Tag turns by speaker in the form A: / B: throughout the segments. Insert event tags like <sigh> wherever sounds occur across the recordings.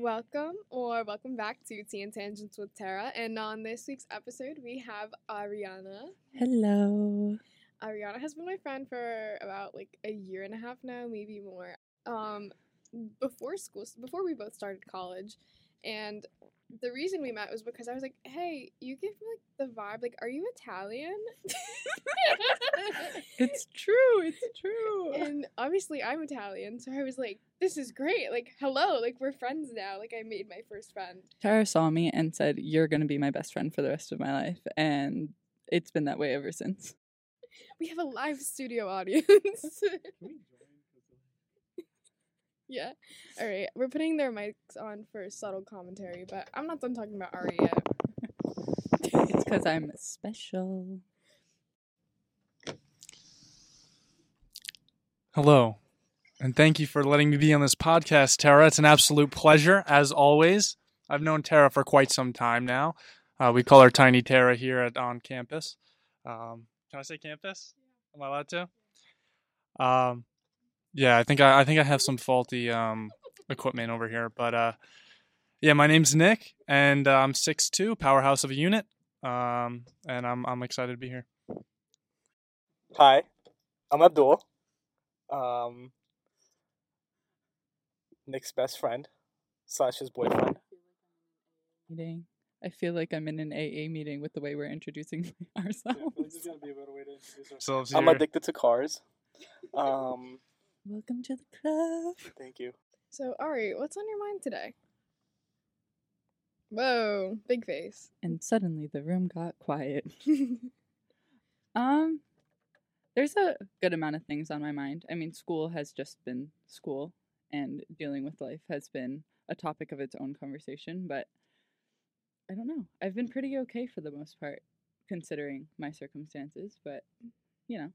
A: Welcome or welcome back to Tea and Tangents with Tara. And on this week's episode, we have Ariana.
B: Hello.
A: Ariana has been my friend for about like a year and a half now, maybe more. Um, before school, before we both started college, and the reason we met was because I was like, "Hey, you give me like the vibe. Like, are you Italian?" <laughs>
B: It's true. It's true.
A: and obviously, I'm Italian, so I was like, "This is great. Like, hello. Like, we're friends now. Like, I made my first friend."
B: Tara saw me and said, You're going to be my best friend for the rest of my life. And it's been that way ever since.
A: We have a live studio audience. Yeah. All right. We're putting their mics on for subtle commentary, but I'm not done talking about Ari yet.
B: It's because I'm special.
C: Hello, and thank you for letting me be on this podcast, Tara. It's an absolute pleasure, as always. I've known Tara for quite some time now. Uh, we call her Tiny Tara here at on campus. Um, can I say campus? Am I allowed to? Um, yeah, I think I, I think I have some faulty um, equipment over here, but uh, yeah, my name's Nick, and uh, I'm 6'2", powerhouse of a unit, um, and I'm I'm excited to be here.
D: Hi, I'm Abdul. Um, Nick's best friend slash his boyfriend.
B: Meeting. I feel like I'm in an AA meeting with the way we're introducing <laughs> ourselves.
C: So
D: I'm addicted to cars. Um,
B: Welcome to the club.
D: thank you.
A: So, Ari, what's on your mind today? Whoa, big face.
B: And suddenly the room got quiet. <laughs> Um, there's a good amount of things on my mind. I mean, school has just been school, and dealing with life has been a topic of its own conversation. But I don't know. I've been pretty okay for the most part, considering my circumstances. But you know,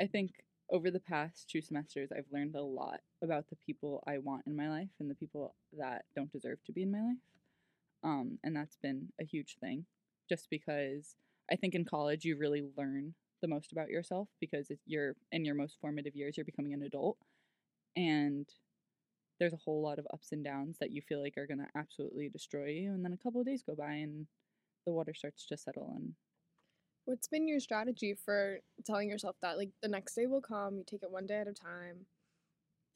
B: I think over the past two semesters, I've learned a lot about the people I want in my life and the people that don't deserve to be in my life. Um, and that's been a huge thing, just because I think in college you really learn the most about yourself because you're in your most formative years, you're becoming an adult, and there's a whole lot of ups and downs that you feel like are gonna absolutely destroy you, and then a couple of days go by and the water starts to settle, and
A: What's been your strategy for telling yourself that like the next day will come, you take it one day at a time?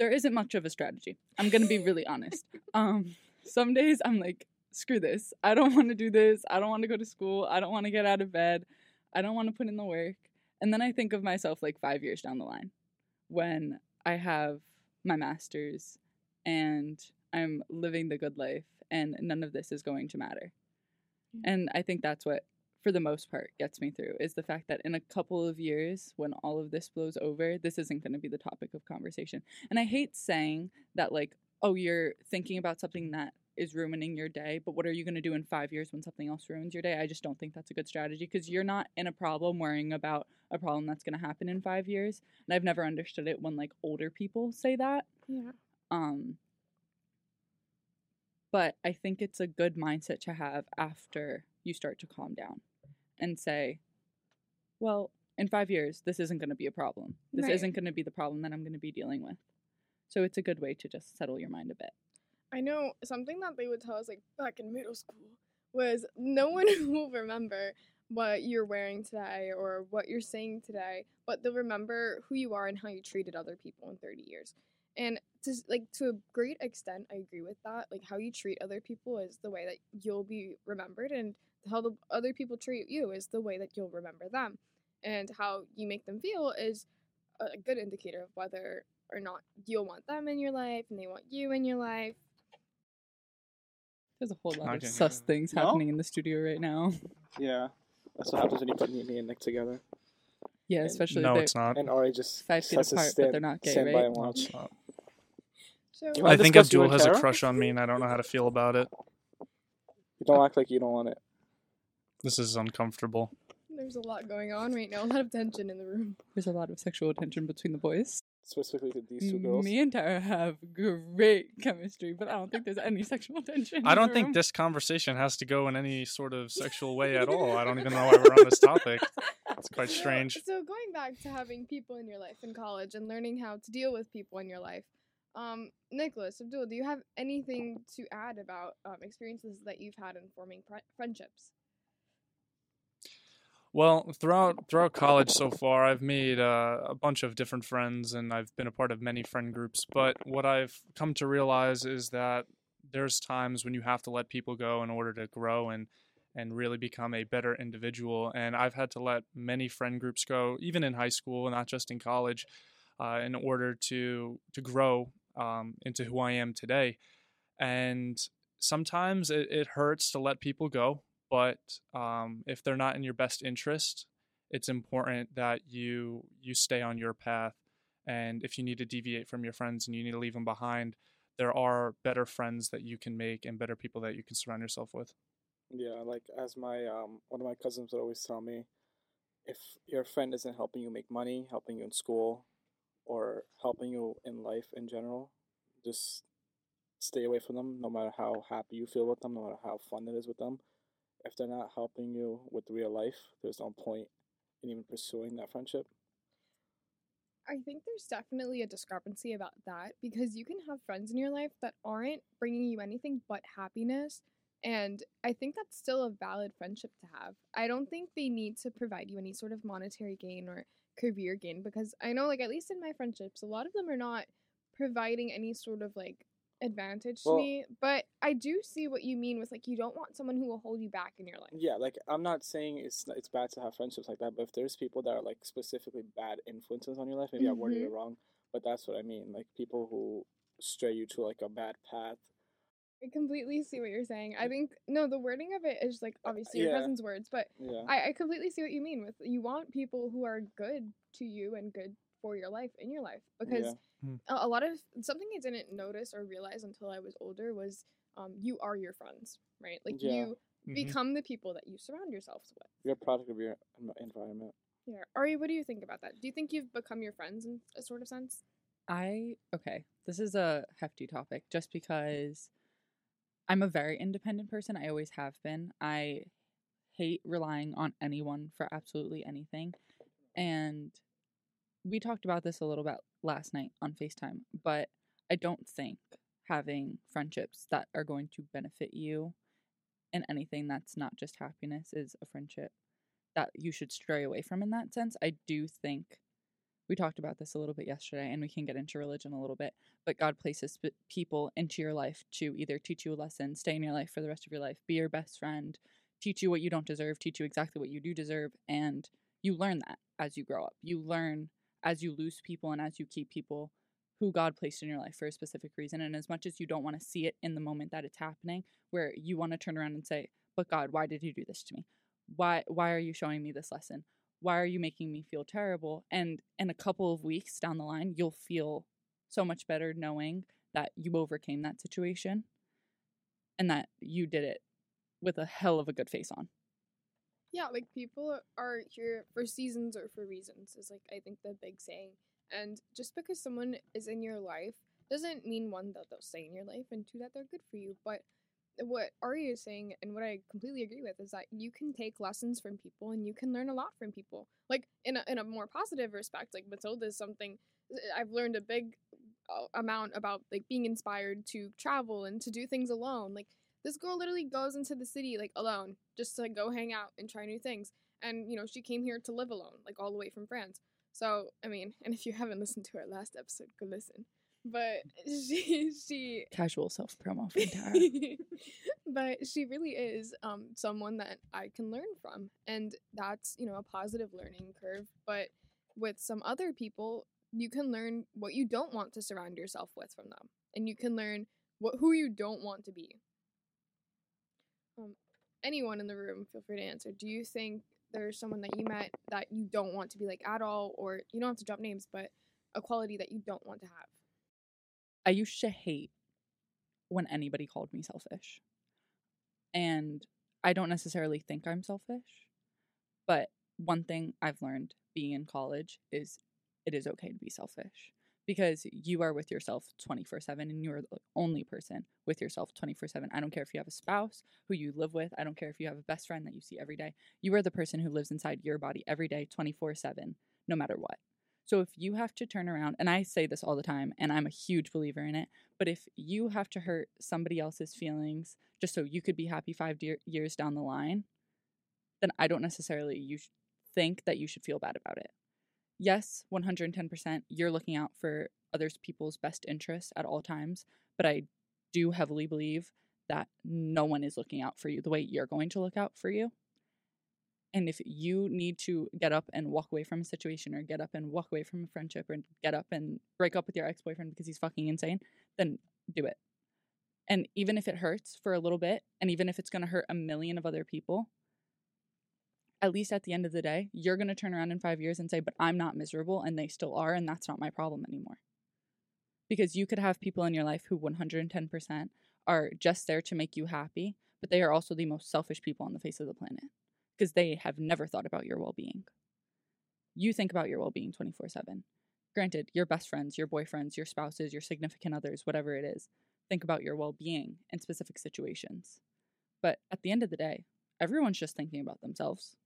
B: there isn't much of a strategy. I'm gonna be really honest. <laughs> Um, some days I'm like, screw this. I don't want to do this. I don't want to go to school. I don't want to get out of bed. I don't want to put in the work. And then I think of myself like five years down the line when I have my master's and I'm living the good life and none of this is going to matter.
A: Yeah.
B: And I think that's what, for the most part, gets me through is the fact that in a couple of years, when all of this blows over, this isn't going to be the topic of conversation. And I hate saying that, like, oh, you're thinking about something that is ruining your day, but what are you going to do in five years when something else ruins your day? I just don't think that's a good strategy because you're not in a problem worrying about a problem that's going to happen in five years. And I've never understood it when, like, older people say that.
A: Yeah.
B: Um, but I think it's a good mindset to have after you start to calm down and say, well, in five years, this isn't going to be a problem. This
A: Right.
B: isn't going to be the problem that I'm going to be dealing with. So it's a good way to just settle your mind a bit.
A: I know something that they would tell us like back in middle school was no one <laughs> will remember what you're wearing today or what you're saying today, but they'll remember who you are and how you treated other people in 30 years. And to like to a great extent, I agree with that. Like how you treat other people is the way that you'll be remembered, and how the other people treat you is the way that you'll remember them. And how you make them feel is a good indicator of whether or not you'll want them in your life and they want you in your life.
B: There's a whole lot of sus
C: that.
B: things
D: No?
B: happening in the studio right now.
D: Yeah, that's what happens when you put me, me and Nick together.
B: Yeah,
D: And
B: especially
C: no, it's not.
D: And Ari just
B: five feet
D: sets his
B: apart, but they're not gay,
D: stand by
B: right?
D: and
C: No,
D: watch.
C: it's not.
A: So
C: I think Abdul
D: and
C: has a crush on me, and I don't know how to feel about it.
D: You don't act like you don't want it.
C: This is uncomfortable.
A: there's a lot going on right now, a lot of tension in the room.
B: There's a lot of sexual tension between the boys.
D: Specifically to these two girls.
B: Me and Tara have great chemistry, but I don't think there's any sexual tension.
C: I
B: in
C: don't
B: the
C: think
B: room.
C: this conversation has to go in any sort of sexual way at all. I don't even know why we're on this <laughs> topic. It's quite strange.
A: So, going back to having people in your life in college and learning how to deal with people in your life, Um, Nicholas, Abdul, do you have anything to add about um, experiences that you've had in forming fri friendships?
C: Well, throughout throughout college so far, I've made uh, a bunch of different friends, and I've been a part of many friend groups. But what I've come to realize is that there's times when you have to let people go in order to grow and and really become a better individual. And I've had to let many friend groups go, even in high school, not just in college, uh, in order to to grow um, into who I am today. And sometimes it, it hurts to let people go but um, if they're not in your best interest it's important that you you stay on your path and if you need to deviate from your friends and you need to leave them behind there are better friends that you can make and better people that you can surround yourself with
D: Yeah, like as my um one of my cousins would always tell me, if your friend isn't helping you make money, helping you in school, or helping you in life in general, just stay away from them. No matter how happy you feel with them, no matter how fun it is with them, if they're not helping you with real life, there's no point in even pursuing that friendship.
A: I think there's definitely a discrepancy about that because you can have friends in your life that aren't bringing you anything but happiness. And I think that's still a valid friendship to have. I don't think they need to provide you any sort of monetary gain or career gain because I know, like, at least in my friendships, a lot of them are not providing any sort of like advantage to me. But I do see what you mean with like, you don't want someone who will hold you back in your life.
D: Yeah, like I'm not saying it's it's bad to have friendships like that, but if there's people that are like specifically bad influences on your life, maybe I worded it mm-hmm. wrong, but that's what I mean. Like people who stray you to like a bad path.
A: I completely see what you're saying. I mm. think, no, the wording of it is like uh, obviously your
D: yeah.
A: cousin's words, but
D: Yeah.
A: I, I completely see what you mean with you want people who are good to you and good for your life in your life because
D: Yeah.
C: Hmm.
A: a, a lot of something I didn't notice or realize until I was older was um you are your friends right like
D: Yeah.
A: you
C: Mhm.
A: become the people that you surround yourselves with
D: You're a product of your environment.
A: yeah Ari what do you think about that do you think you've become your friends in a sort of sense
B: I okay, this is a hefty topic just because I'm a very independent person. I always have been. I hate relying on anyone for absolutely anything. And we talked about this a little bit last night on FaceTime, but I don't think having friendships that are going to benefit you in anything that's not just happiness is a friendship that you should stray away from in that sense. I do think we talked about this a little bit yesterday and we can get into religion a little bit but god places people into your life to either teach you a lesson stay in your life for the rest of your life be your best friend teach you what you don't deserve teach you exactly what you do deserve and you learn that as you grow up you learn as you lose people and as you keep people who god placed in your life for a specific reason and as much as you don't want to see it in the moment that it's happening where you want to turn around and say but god why did you do this to me? Why why are you showing me this lesson? Why are you making me feel terrible? And in a couple of weeks down the line you'll feel so much better knowing that you overcame that situation and that you did it with a hell of a good face on
A: yeah like people are here for seasons or for reasons is like i think the big saying and just because someone is in your life doesn't mean one that they'll stay in your life and two that they're good for you but what Ari is saying and what I completely agree with is that you can take lessons from people and you can learn a lot from people. Like in a, in a more positive respect, like Mathilde is something I've learned a big uh, amount about like being inspired to travel and to do things alone. Like this girl literally goes into the city like alone just to like, go hang out and try new things. And you know, she came here to live alone, like all the way from France. So, I mean, <laughs> and if you haven't listened to our last episode, go listen. But <laughs> she she
B: casual self promo Tara.
A: but she really is um, someone that I can learn from, and that's you know a positive learning curve. But with some other people, you can learn what you don't want to surround yourself with from them, and you can learn what who you don't want to be. Um, anyone in the room, feel free to answer. Do you think there's someone that you met that you don't want to be like at all, or you don't have to drop names, but a quality that you don't want to have?
B: I used to hate when anybody called me selfish. And I don't necessarily think I'm selfish, but one thing I've learned being in college is it is okay to be selfish because you are with yourself 24 7 and you're the only person with yourself 24 7. I don't care if you have a spouse who you live with, I don't care if you have a best friend that you see every day. You are the person who lives inside your body every day 24 7, no matter what. So if you have to turn around, and I say this all the time, and I'm a huge believer in it, but if you have to hurt somebody else's feelings just so you could be happy five de- years down the line, then I don't necessarily you think that you should feel bad about it. Yes, 110%, you're looking out for others people's best interests at all times, but I do heavily believe that no one is looking out for you the way you're going to look out for you. And if you need to get up and walk away from a situation or get up and walk away from a friendship or get up and break up with your ex boyfriend because he's fucking insane, then do it. And even if it hurts for a little bit, and even if it's going to hurt a million of other people, at least at the end of the day, you're going to turn around in five years and say, But I'm not miserable, and they still are, and that's not my problem anymore. Because you could have people in your life who 110% are just there to make you happy, but they are also the most selfish people on the face of the planet because they have never thought about your well being. You think about your well being 24 7. Granted, your best friends, your boyfriends, your spouses, your significant others, whatever it is, think about your well being in specific situations. But at the end of the day, everyone's just thinking about themselves.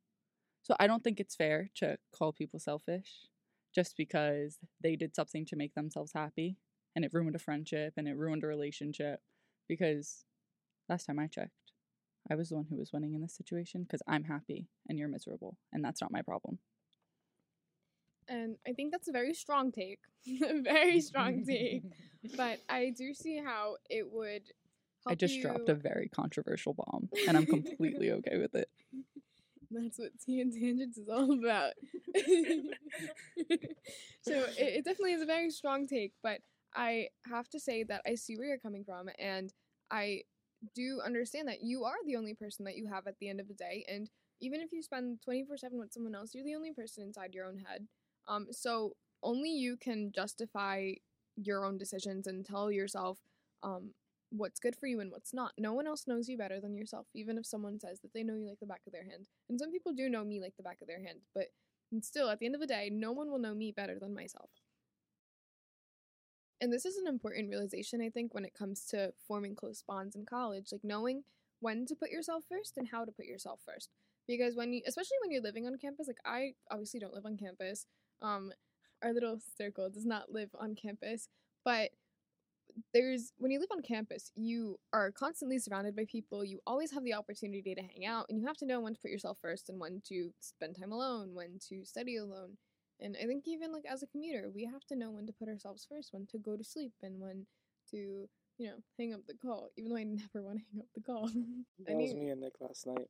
B: So I don't think it's fair to call people selfish just because they did something to make themselves happy and it ruined a friendship and it ruined a relationship because last time I checked, I was the one who was winning in this situation because I'm happy and you're miserable, and that's not my problem.
A: And I think that's a very strong take. a <laughs> very strong take. But <laughs> I do see how it would help
B: I just
A: you...
B: dropped a very controversial bomb, and I'm <laughs> completely okay with it.
A: That's what Tea and Tangents is all about. <laughs> so it, it definitely is a very strong take, but I have to say that I see where you're coming from, and I do understand that you are the only person that you have at the end of the day. And even if you spend 24 7 with someone else, you're the only person inside your own head. Um, so only you can justify your own decisions and tell yourself um, what's good for you and what's not. No one else knows you better than yourself, even if someone says that they know you like the back of their hand. And some people do know me like the back of their hand, but still, at the end of the day, no one will know me better than myself. And this is an important realization, I think, when it comes to forming close bonds in college, like knowing when to put yourself first and how to put yourself first. Because when you, especially when you're living on campus, like I obviously don't live on campus. Um, our little circle does not live on campus, but there's when you live on campus, you are constantly surrounded by people. You always have the opportunity to hang out, and you have to know when to put yourself first and when to spend time alone, when to study alone. And I think even like as a commuter, we have to know when to put ourselves first, when to go to sleep, and when to you know hang up the call. Even though I <laughs> never want to hang up the call. <laughs>
D: That was me and Nick last night.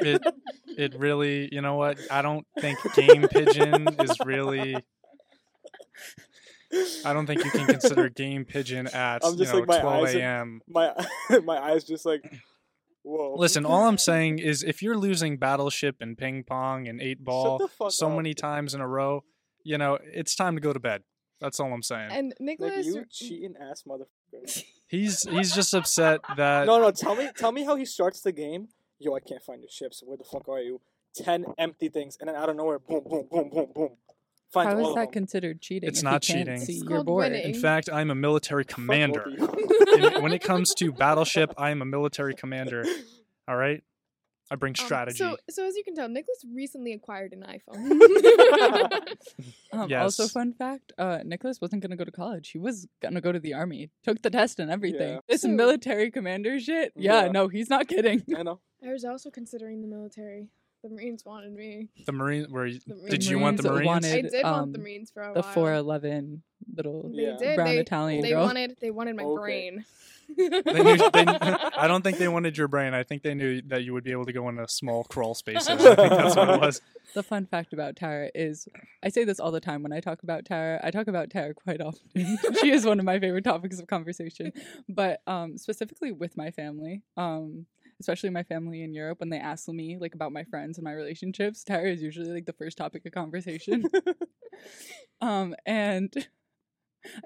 C: it <laughs> it really, you know what? I don't think game pigeon is really. I don't think you can consider game pigeon at
D: I'm
C: you know
D: like, my
C: 12 a.m.
D: My <laughs> my eyes just like whoa.
C: Listen, all I'm saying is if you're losing Battleship and Ping Pong and Eight Ball so
D: up.
C: many times in a row, you know, it's time to go to bed. That's all I'm saying.
A: And
D: Nick,
A: Nicholas,
D: you <laughs> cheating ass motherfucker.
C: He's he's just upset <laughs> that
D: no, no, tell me tell me how he starts the game. Yo, I can't find your ships. Where the fuck are you? Ten empty things, and then out of nowhere, boom, boom, boom, boom, boom. Find
B: How
D: all
B: is
D: of
B: that
D: them.
B: considered cheating?
C: It's not cheating.
B: See
A: It's
B: your board?
A: winning.
C: in fact I'm a military commander. <laughs> In- when it comes to Battleship, I am a military commander. All right? I bring
A: um,
C: strategy.
A: so so as you can tell, Nicholas recently acquired an iPhone. <laughs>
B: Um, Also, fun fact: uh, Nicholas wasn't gonna go to college. He was gonna go to the army. Took the test and everything.
D: Yeah.
B: This
A: So-
B: military commander shit. Yeah,
D: Yeah.
B: no, he's not kidding.
D: I know. <laughs>
A: I was also considering the military. The Marines wanted me.
C: the Marines where you,
A: The
C: did you want the
B: Marines
C: Marines?
B: wanted-
A: I did want the
B: um,
A: Marines for a
B: The
A: while.
B: four eleven little
D: Yeah.
B: brown
A: they,
B: Italian
A: they
B: girl.
A: wanted. They wanted my
D: Okay.
A: brain.
C: They knew, they, <laughs> I don't think they wanted your brain. I think they knew that you would be able to go into small crawl spaces. I <laughs> think that's what it was.
B: The fun fact about Tara is I say this all the time when I talk about Tara. I talk about Tara quite often. <laughs> she is one of my favorite topics of conversation. But um, specifically with my family, um, especially my family in Europe, when they ask me like about my friends and my relationships, <laughs> Tara is usually like the first topic of conversation. <laughs> um, and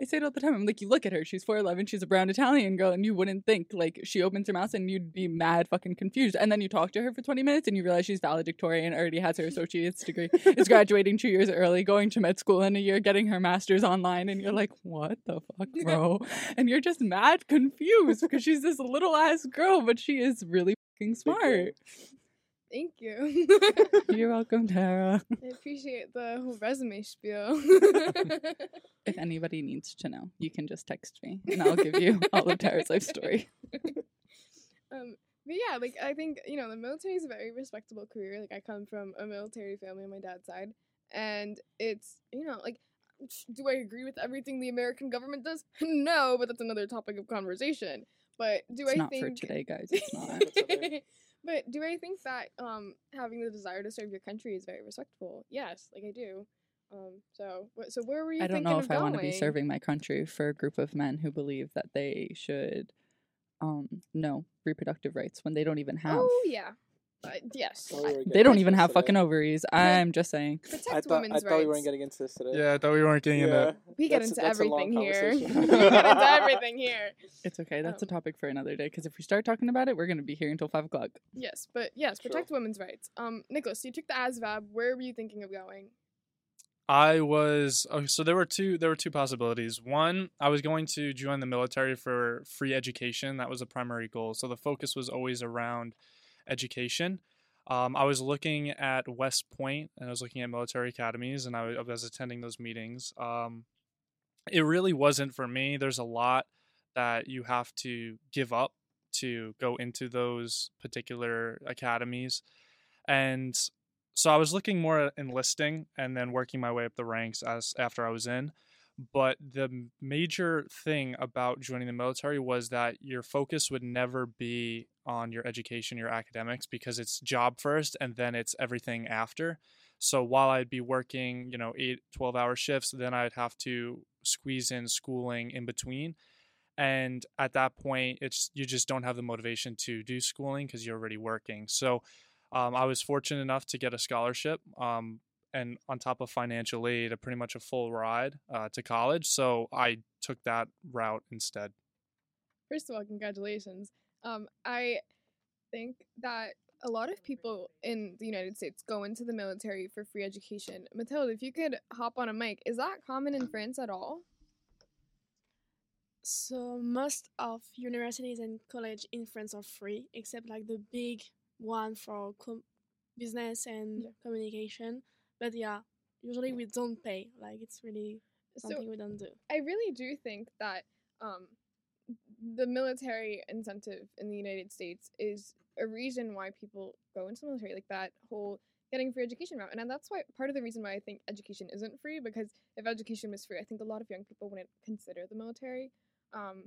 B: I say it all the time. I'm like, you look at her, she's 4'11, she's a brown Italian girl, and you wouldn't think, like, she opens her mouth and you'd be mad fucking confused. And then you talk to her for 20 minutes and you realize she's valedictorian, already has her <laughs> associate's degree, is graduating two years early, going to med school in a year, getting her master's online, and you're like, what the fuck, bro? And you're just mad confused because she's this little ass girl, but she is really fucking smart.
A: Thank you.
B: You're welcome, Tara. <laughs>
A: I appreciate the whole resume spiel. <laughs>
B: If anybody needs to know, you can just text me and I'll give you <laughs> all of Tara's life story.
A: um, but yeah, like I think you know the military is a very respectable career. Like I come from a military family on my dad's side, and it's you know like do I agree with everything the American government does? no, but that's another topic of conversation. But do
B: It's
A: I
B: not
A: think
B: for today, guys. It's not.
A: But do I think that um having the desire to serve your country is very respectful? Yes, like I do. Um, so what? So where were you?
B: I don't know if I want to be serving my country for a group of men who believe that they should um know reproductive rights when they don't even have
A: Oh yeah, uh, yes.
D: We
A: I-
B: they don't even have
D: today.
B: fucking ovaries. I'm just saying.
A: protect
D: I thought I
A: women's
D: thought
A: rights.
D: we weren't getting into this today.
C: Yeah, I thought we weren't getting
D: Yeah.
C: into.
A: we get
D: That's-
A: into
D: that's
A: everything here. <laughs> we get into everything here.
B: It's okay. That's a
A: Um,
B: topic for another day because if we start talking about it, we're gonna be here until five o'clock.
A: Yes, but yes,
D: True.
A: protect women's rights. Um, Nicholas, you took the ASVAB. Where were you thinking of going?
C: I was oh, so there were two there were two possibilities. One, I was going to join the military for free education. That was a primary goal. So the focus was always around education. Um, I was looking at West Point and I was looking at military academies and I wa- I was attending those meetings. Um, it really wasn't for me. There's a lot that you have to give up to go into those particular academies. And so I was looking more at enlisting and then working my way up the ranks as after I was in. But the major thing about joining the military was that your focus would never be on your education, your academics, because it's job first and then it's everything after. So while I'd be working, you know, eight, 12 hour shifts, then I'd have to squeeze in schooling in between. And at that point, it's you just don't have the motivation to do schooling because you're already working. So um, I was fortunate enough to get a scholarship, um, and on top of financial aid, a pretty much a full ride uh, to college. So I took that route instead.
A: First of all, congratulations. Um, I think that a lot of people in the United States go into the military for free education. Mathilde, if you could hop on a mic, is that common in France at all?
E: So most of universities and college in France are free, except like the big one for com- business and
A: Yeah.
E: communication. But yeah, usually we don't pay. Like it's really something
A: So
E: we don't do.
A: I really do think that um, the military incentive in the United States is a reason why people go into the military, like that whole getting free education route. And that's why part of the reason why I think education isn't free, because if education was free, I think a lot of young people wouldn't consider the military. Um,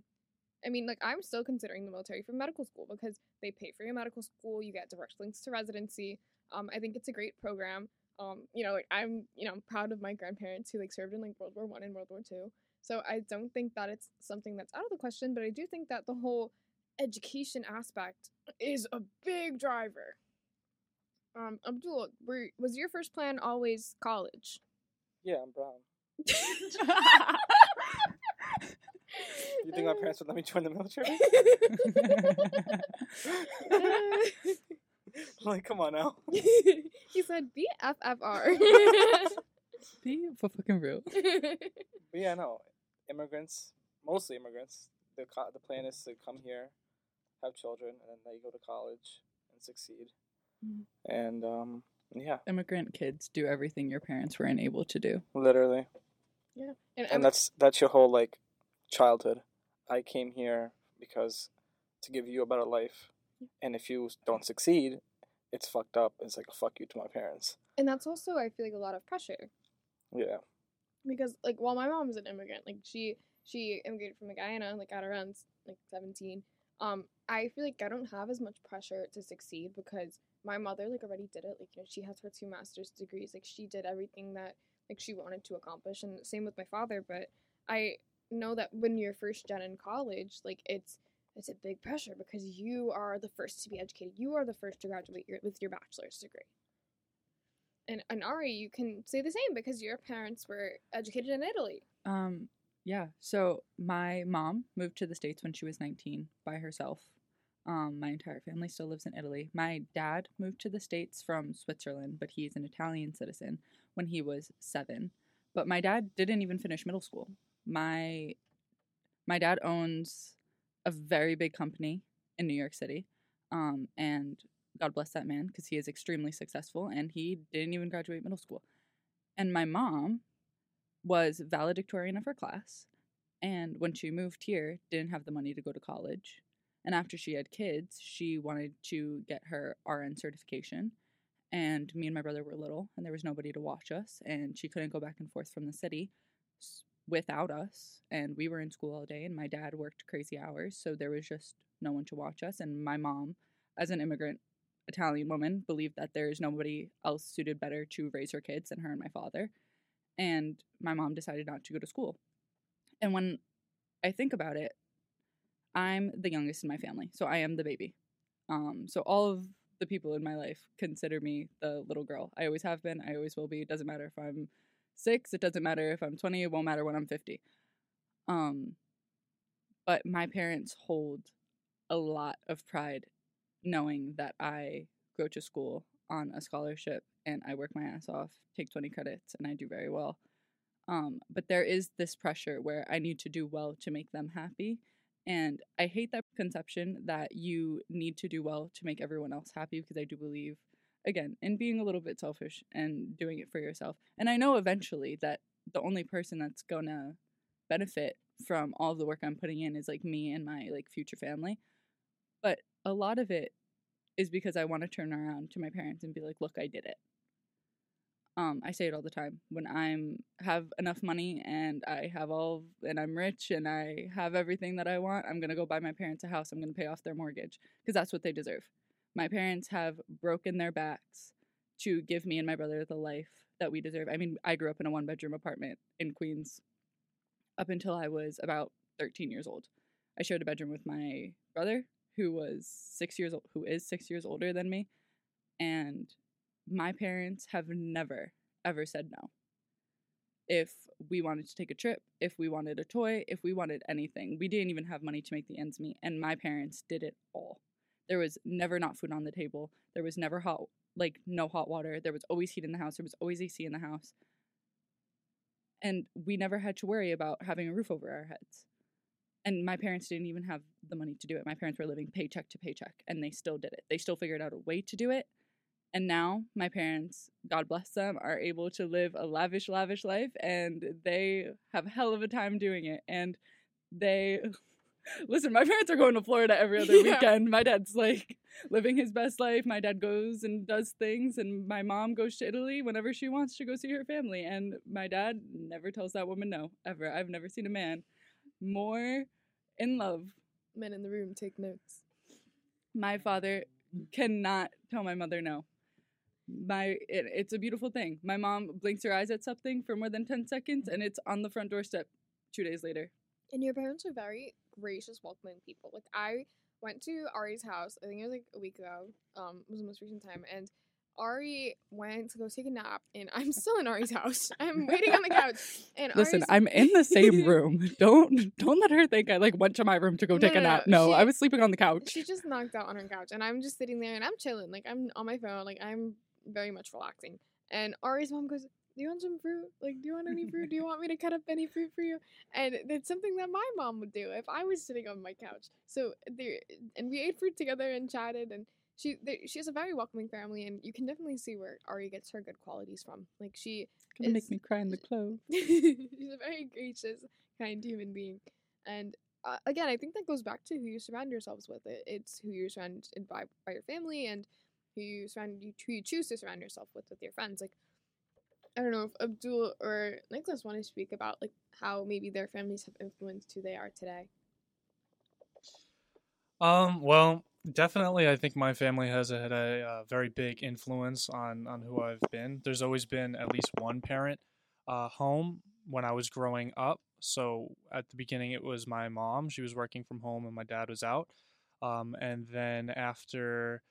A: I mean, like I'm still considering the military for medical school because they pay for your medical school, you get direct links to residency. Um, I think it's a great program. Um, you know, like I'm, you know, I'm proud of my grandparents who like served in like World War One and World War Two. So I don't think that it's something that's out of the question, but I do think that the whole education aspect is a big driver. Um, Abdul, were, was your first plan always college?
D: Yeah, I'm brown. <laughs> You think my parents would let me join the military? <laughs> <laughs> like, come on now.
A: he said BFFR.
B: Be for fucking real. <laughs>
D: But yeah, no, immigrants, mostly immigrants. The co- the plan is to come here, have children, and then they go to college and succeed.
A: Mhm.
D: And um, yeah,
B: Immigrant kids do everything your parents were unable to do.
D: literally.
A: yeah, and,
D: and that's that's your whole like childhood. I came here because to give you a better life, and if you don't succeed, it's fucked up. It's like a fuck you to my parents.
A: and that's also I feel like a lot of pressure.
D: Yeah,
A: because like while my mom's an immigrant like she she immigrated from Guyana like at around like 17 um I feel like I don't have as much pressure to succeed because my mother like already did it like you know she has her two master's degrees like she did everything that like she wanted to accomplish and same with my father but I know that when you're first gen in college like it's it's a big pressure because you are the first to be educated you are the first to graduate your, with your bachelor's degree and, and Ari, you can say the same because your parents were educated in Italy.
B: Um, yeah. So my mom moved to the states when she was 19 by herself. Um, my entire family still lives in Italy. My dad moved to the states from Switzerland, but he's an Italian citizen when he was seven. But my dad didn't even finish middle school. My my dad owns a very big company in New York City, um, and God bless that man because he is extremely successful and he didn't even graduate middle school. And my mom was valedictorian of her class and when she moved here didn't have the money to go to college. And after she had kids, she wanted to get her RN certification. And me and my brother were little and there was nobody to watch us and she couldn't go back and forth from the city without us and we were in school all day and my dad worked crazy hours so there was just no one to watch us and my mom as an immigrant Italian woman believed that there's nobody else suited better to raise her kids than her and my father. And my mom decided not to go to school. And when I think about it, I'm the youngest in my family, so I am the baby. Um, so all of the people in my life consider me the little girl. I always have been, I always will be. It doesn't matter if I'm six, it doesn't matter if I'm 20, it won't matter when I'm 50. Um, but my parents hold a lot of pride knowing that I go to school on a scholarship and I work my ass off, take 20 credits, and I do very well. Um, but there is this pressure where I need to do well to make them happy. And I hate that conception that you need to do well to make everyone else happy because I do believe, again, in being a little bit selfish and doing it for yourself. And I know eventually that the only person that's gonna benefit from all the work I'm putting in is like me and my like future family. But a lot of it is because I want to turn around to my parents and be like, look, I did it. Um, I say it all the time. When I'm have enough money and I have all and I'm rich and I have everything that I want, I'm gonna go buy my parents a house. I'm gonna pay off their mortgage because that's what they deserve. My parents have broken their backs to give me and my brother the life that we deserve. I mean, I grew up in a one bedroom apartment in Queens up until I was about 13 years old. I shared a bedroom with my brother, who was six years old, who is six years older than me, and my parents have never ever said no. If we wanted to take a trip, if we wanted a toy, if we wanted anything, we didn't even have money to make the ends meet, and my parents did it all. There was never not food on the table. There was never hot, like no hot water. There was always heat in the house. There was always AC in the house. And we never had to worry about having a roof over our heads and my parents didn't even have the money to do it. My parents were living paycheck to paycheck and they still did it. They still figured out a way to do it. And now my parents, God bless them, are able to live a lavish, lavish life and they have a hell of a time doing it. And they <laughs> listen, my parents are going to Florida every <laughs> other
A: Yeah.
B: weekend. My dad's like living his best life. My dad goes and does things, and my mom goes to Italy whenever she wants to go see her family. And my dad never tells that woman no, ever. I've never seen a man more in love.
A: Men in the room take notes.
B: My father cannot tell my mother no. My it, it's a beautiful thing. My mom blinks her eyes at something for more than 10 seconds and it's on the front doorstep 2 days later.
A: And your parents are very gracious, welcoming people. Like I went to Ari's house. I think it was like a week ago. Um, was the most recent time, and Ari went to go take a nap, and I'm <laughs> still in Ari's house. I'm waiting on the couch, and
B: Listen,
A: Ari's-
B: I'm in the same <laughs> room. don't don't let her think I like went to my room to go
A: No,
B: take a
A: no, no,
B: nap. No,
A: she-
B: I was sleeping on the couch.
A: She just knocked out on her couch, and I'm just sitting there, and I'm chilling. Like I'm on my phone. Like I'm very much relaxing. And Ari's mom goes, "Do you want some fruit? Like, do you want any fruit? Do you <laughs> want me to cut up any fruit for you?" And it's something that my mom would do if I was sitting on my couch. So there, and we ate fruit together and chatted, and she there, she has a very welcoming family, and you can definitely see where Ari gets her good qualities from. Like she
B: Gonna make me cry in the clothes. <laughs>
A: she's a very gracious, kind human being. And uh, again, I think that goes back to who you surround yourselves with. It, it's who you're surrounded by by your family and who you surround you who you choose to surround yourself with with your friends. Like I don't know if Abdul or Nicholas want to speak about like how maybe their families have influenced who they are today.
C: Um, well, definitely, I think my family has had a, uh very big influence on on who I've been. There's always been at least one parent uh, home when I was growing up. So at the beginning, it was my mom. She was working from home, and my dad was out. Um, and then after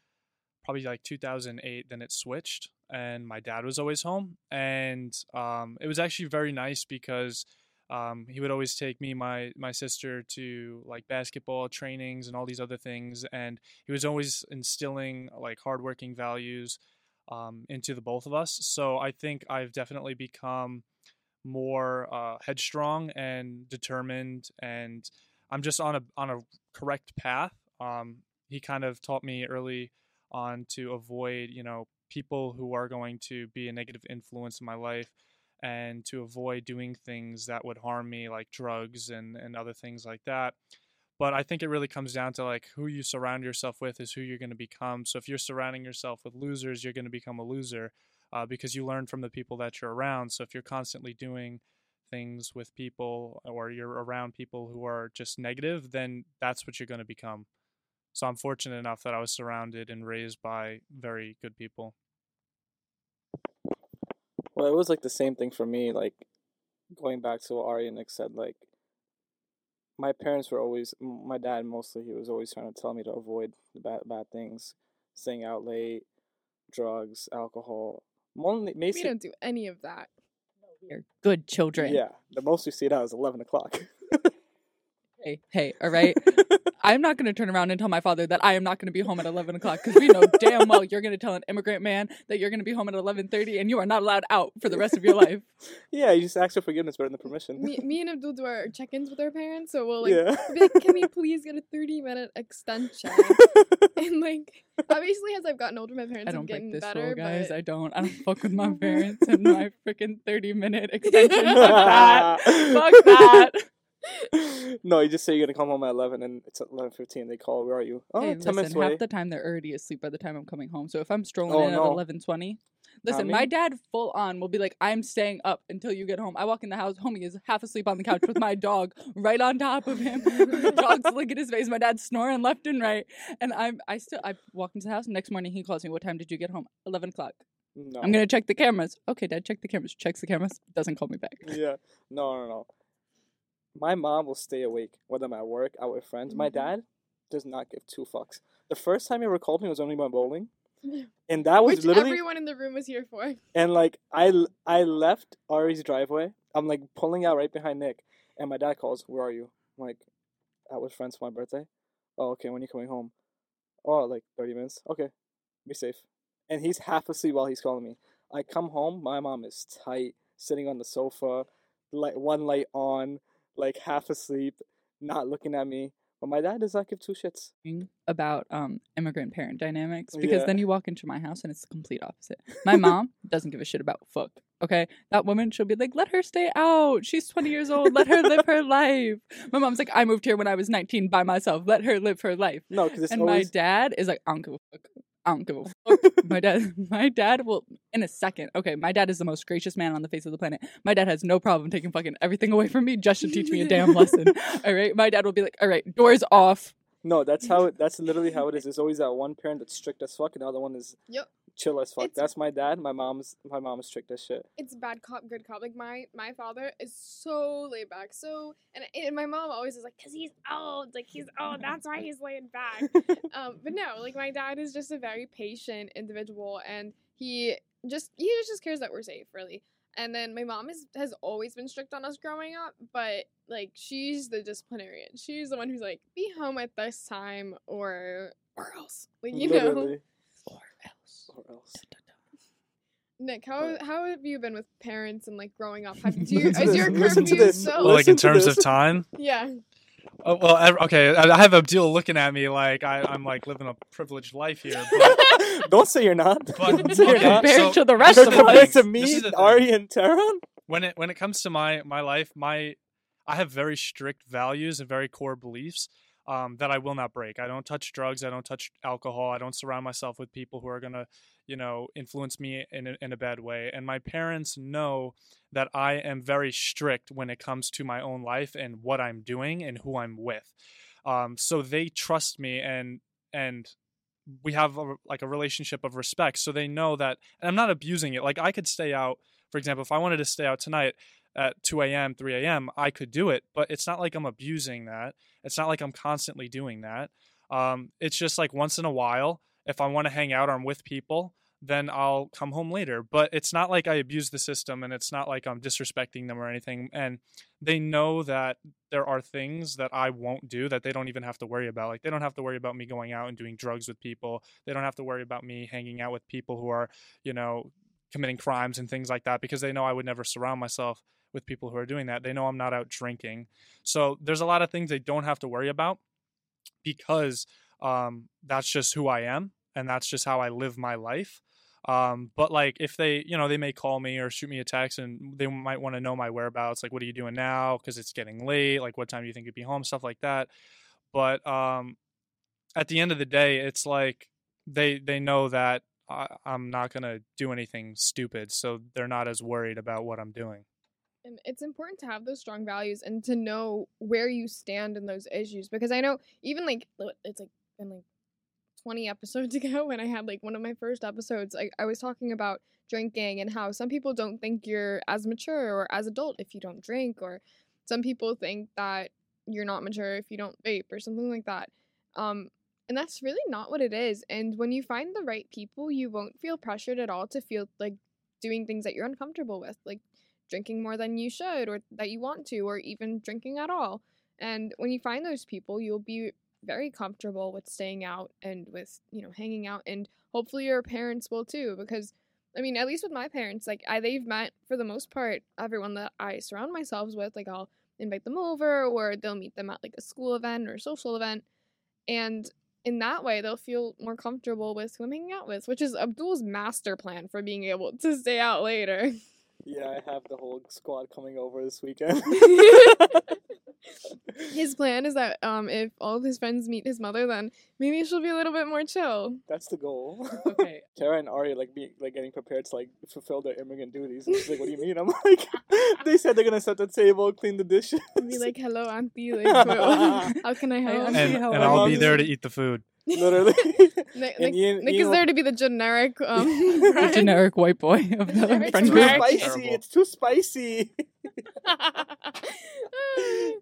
C: probably like 2008, then it switched, and my dad was always home. And um, it was actually very nice because um, he would always take me my my sister to like basketball trainings and all these other things and he was always instilling like hardworking values um, into the both of us. So i think i've definitely become more uh, headstrong and determined and i'm just on a on a correct path. Um, he kind of taught me early on to avoid, you know, people who are going to be a negative influence in my life and to avoid doing things that would harm me like drugs and and other things like that. But i think it really comes down to like who you surround yourself with is who you're going to become. So if you're surrounding yourself with losers you're going to become a loser uh, because you learn from the people that you're around. So if you're constantly doing things with people or you're around people who are just negative then that's what you're going to become. So i'm fortunate enough that i was surrounded and raised by very good people
D: Well, it was like the same thing for me. Like going back to what Ari and Nick said, like my parents were always, my dad mostly, he was always trying to tell me to avoid the bad bad things, staying out late, drugs, alcohol. Only,
A: We don't do any of that.
B: We're good children.
D: yeah. The most we see out is eleven o'clock.
B: Hey, hey, all right. <laughs> I'm not going to turn around and tell my father that I am not going to be home at 11 o'clock because we know damn well you're going to tell an immigrant man that you're going to be home at 11:30 and you are not allowed out for the rest of your <laughs> life.
D: yeah, you just ask for forgiveness better than permission.
A: Me, me and Abdul do our check-ins with our parents, so we'll like,
D: yeah.
A: we'll be like, "Can we please get a thirty-minute extension?" <laughs> and like, obviously, as I've gotten older, my parents
B: I
A: have
B: don't break
A: getting
B: this
A: better.
B: rule, guys.
A: but
B: I don't. I don't fuck with my <laughs> parents and my freaking 30 minute extension. Fuck that. Fuck that. <laughs>
D: no, you just say you're gonna come home at eleven, and it's eleven fifteen. They call, "Where are you?" Oh,
B: Hey,
D: 10 minutes
B: listen,
D: away.
B: half the time they're already asleep by the time I'm coming home. So if I'm strolling
D: Oh,
B: in
D: no.
B: at eleven twenty, listen, my dad full on will be like, "I'm staying up until you get home." I walk in the house, homie is half asleep on the couch with my dog right on top of him. <laughs> dog's <laughs> licking his face. My dad's snoring left and right, and I'm I still I walk into the house. Next morning he calls me. What time did you get home? Eleven o'clock.
D: no.
B: I'm gonna check the cameras. Okay, dad, check the cameras. Checks the cameras. Doesn't call me back.
D: yeah. No, no, no. My mom will stay awake whether I'm at work, out with friends. My
A: Mhm.
D: dad does not give two fucks. The first time he ever called me was when we went bowling, and that was
A: which
D: literally
A: everyone in the room was here for.
D: and like I, I left Ari's driveway. I'm like pulling out right behind Nick, and my dad calls. Where are you? I'm like, out with friends for my birthday. Oh, okay. When are you coming home? Oh, like thirty minutes. Okay, be safe. And he's half asleep while he's calling me. I come home. My mom is tight, sitting on the sofa, like one light on, like half asleep, not looking at me. But my dad does not give two shits.
B: about um immigrant parent dynamics because
D: Yeah.
B: then you walk into my house and it's the complete opposite. My mom doesn't give a shit about fuck. Okay, that woman she'll be like, let her stay out. She's twenty years old. Let her live her life. My mom's like, I moved here when I was nineteen by myself. Let her live her life.
D: No, because it's
B: and
D: always
B: my dad is like, I don't give a fuck. I don't give a <laughs> fuck. my dad, <laughs> my dad will in a second. Okay, my dad is the most gracious man on the face of the planet. My dad has no problem taking fucking everything away from me just to teach me a damn lesson. <laughs> All right, my dad will be like, all right, doors off.
D: no. That's how. It, that's literally how it is. There's always that one parent that's strict as fuck, and the other one is
A: Yep.
D: Chill as fuck.
A: It's-
D: That's my dad. My mom's my mom is strict as shit.
A: It's bad cop, good cop. Like my my father is so laid back. So and and my mom always is like, cause he's old. Like he's old. That's why he's laid back. <laughs> um, but no, like my dad is just a very patient individual, and he just he just cares that we're safe, really. And then my mom is has always been strict on us growing up, but like she's the disciplinarian. She's the one who's like, be home at this time or or else. Like you know.
D: Literally.
B: Or else.
D: Or else. <laughs>
A: Nick, how
D: But-
A: how have you been with parents and like growing up? Have, do <laughs> you, is your
D: this, listen to
A: curfew
D: this.
A: so
C: like in terms of time
A: yeah?
C: oh, well ev- okay I I have Abdul looking at me like I, I'm like living a privileged life here but <laughs>
D: Don't say you're not.
C: But-
D: Don't say you're
C: okay,
D: not.
B: Compared
C: so-
B: to the rest of
D: Compared
B: us.
D: to me,
C: is the thing.
D: Ari, and Tara.
C: when it when it comes to my my life, my I have very strict values and very core beliefs um, that I will not break. I don't touch drugs. I don't touch alcohol. I don't surround myself with people who are gonna, you know, influence me in a, in a bad way. And my parents know that I am very strict when it comes to my own life and what I'm doing and who I'm with. Um, so they trust me and and we have a, like a relationship of respect. So they know that, and I'm not abusing it. Like I could stay out for example, if I wanted to stay out tonight at 2 a.m., 3 a.m., I could do it, but it's not like I'm abusing that. It's not like I'm constantly doing that. Um, it's just like once in a while, if I want to hang out or I'm with people, then I'll come home later. But it's not like I abuse the system and it's not like I'm disrespecting them or anything. And they know that there are things that I won't do that they don't even have to worry about. Like they don't have to worry about me going out and doing drugs with people. They don't have to worry about me hanging out with people who are, you know, committing crimes and things like that because they know I would never surround myself with people who are doing that. They know I'm not out drinking. So there's a lot of things they don't have to worry about because um, that's just who I am. and that's just how I live my life. Um, but like if they, you know, they may call me or shoot me a text and they might want to know my whereabouts, like what are you doing now? Because it's getting late. Like what time do you think you'd be home? Stuff like that. But um, at the end of the day, it's like they they know that I, I'm not gonna do anything stupid, so they're not as worried about what I'm doing.
A: And it's important to have those strong values and to know where you stand in those issues because I know even like it's like been like 20 episodes <laughs> ago when I had like one of my first episodes, I, I was talking about drinking and how some people don't think you're as mature or as adult if you don't drink, or some people think that you're not mature if you don't vape or something like that. Um, and that's really not what it is. And when you find the right people, you won't feel pressured at all to feel like doing things that you're uncomfortable with, like drinking more than you should or that you want to, or even drinking at all. And when you find those people, you'll be very comfortable with staying out and with, you know, hanging out. And hopefully your parents will too, because I mean, at least with my parents, like I they've met for the most part everyone that I surround myself with. Like I'll invite them over or they'll meet them at like a school event or a social event. And in that way they'll feel more comfortable with who I'm hanging out with, which is Abdul's master plan for being able to stay out later. <laughs>
D: Yeah, I have the whole squad coming over this weekend. <laughs>
A: his plan is that um if all of his friends meet his mother then maybe she'll be a little bit more chill.
D: That's the goal.
B: Okay. <laughs>
D: Tara and Ari like be like getting prepared to like fulfill their immigrant duties. And she's like, "What do you mean?" I'm like, <laughs> "They said they're gonna set the table, clean the dishes."
A: Be like, hello, auntie. Like, how can I help?
B: auntie.
C: And, and I'll be there to eat the food.
D: Literally.
A: Nick, Nick,
D: Ian-
A: Nick
D: Ian
A: is
D: will-
A: there to be the generic <laughs> um
B: The generic white boy of the
A: Generic
B: friend
D: too
B: group.
A: Right.
D: spicy. It's too spicy. <laughs> <laughs>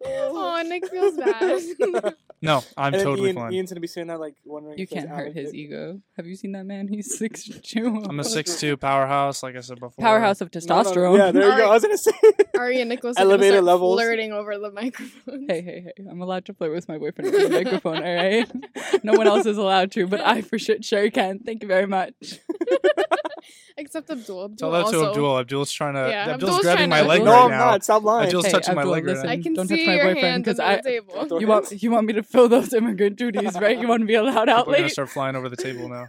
A: oh, Nick feels bad.
C: No, <laughs> I'm
D: and
C: totally
D: Ian,
C: fine.
D: Ian's gonna be sitting there like wondering.
B: You
D: if there's
B: can't hurt his
D: allergy-
B: ego. Have you seen that man? <laughs> He's six two.
C: I'm a <laughs> six-two powerhouse, like I said before.
B: powerhouse of
D: No, no, no,
B: testosterone.
D: Yeah, there you go. I was gonna say.
A: Ari and Nicholas are
D: Elevator
A: start
D: levels.
A: flirting over the microphone.
B: Hey, hey, hey! I'm allowed to flirt with my boyfriend over the microphone. All right, no one else is allowed to, but I for sure sure can. Thank you very much. <laughs>
A: Except Abdul. Abdul
C: Tell that
A: also.
C: to Abdul. Abdul's trying to.
A: Yeah,
C: Abdul's,
A: Abdul's
C: grabbing my
A: to-
C: leg
D: no,
C: right
D: I'm
C: now.
D: not. Stop lying.
C: Abdul's
B: Hey,
C: touching my
B: Abdul,
C: leg right
B: listen.
C: now.
A: I can
B: Don't
A: see
B: touch my
A: your
B: boyfriend
A: hand
B: because I.
A: the table.
B: You want you want me to fill those immigrant duties, right? You want to be allowed out
C: People are gonna
B: late.
C: start flying over the table now.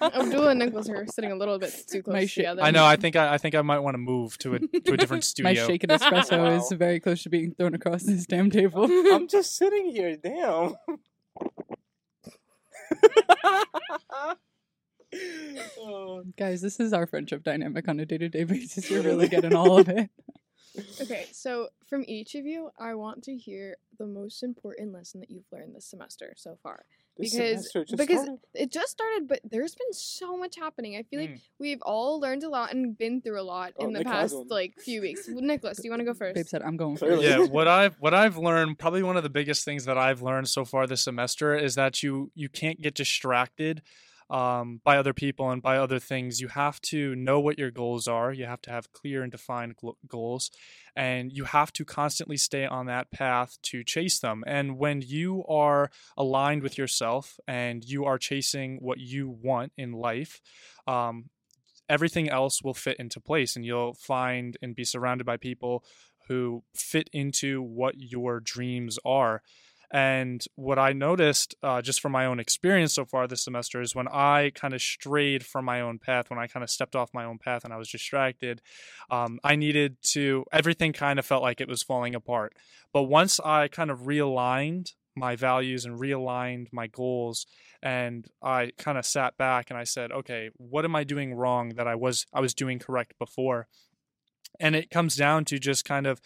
A: Abdul and Nicholas are sitting a little bit too close
B: My shit-
A: together.
C: I know. I think I, I think I might want to move to a to a different studio. <laughs>
B: My
C: studio.
B: shaken espresso
D: Wow. <laughs>
B: is very close to being thrown across this damn table.
D: I'm just sitting here. Damn. Oh.
B: Guys, this is our friendship dynamic on a day to day basis. You're really getting all of it. <laughs>
A: Okay, so from each of you, I want to hear the most important lesson that you've learned this semester so far.
D: This
A: Because-
D: just
A: because-
D: started.
A: It just started, but there's been so much happening. I feel like
C: Mm.
A: we've all learned a lot and been through a lot
D: Oh,
A: in the
D: Nick
A: past like few weeks. Nicholas, do you want to go first?
B: Babe said, I'm going first.
C: yeah <laughs> what i've what i've learned probably one of the biggest things that i've learned so far this semester is that you you can't get distracted um, by other people and by other things. You have to know what your goals are. You have to have clear and defined goals and you have to constantly stay on that path to chase them. And when you are aligned with yourself and you are chasing what you want in life um, everything else will fit into place and you'll find and be surrounded by people who fit into what your dreams are. And what I noticed uh, just from my own experience so far this semester is when I kind of strayed from my own path, when I kind of stepped off my own path and I was distracted, um, I needed to, everything kind of felt like it was falling apart. But once I kind of realigned my values and realigned my goals and I kind of sat back and I said, okay, what am I doing wrong that I was I was doing correct before? And it comes down to just kind of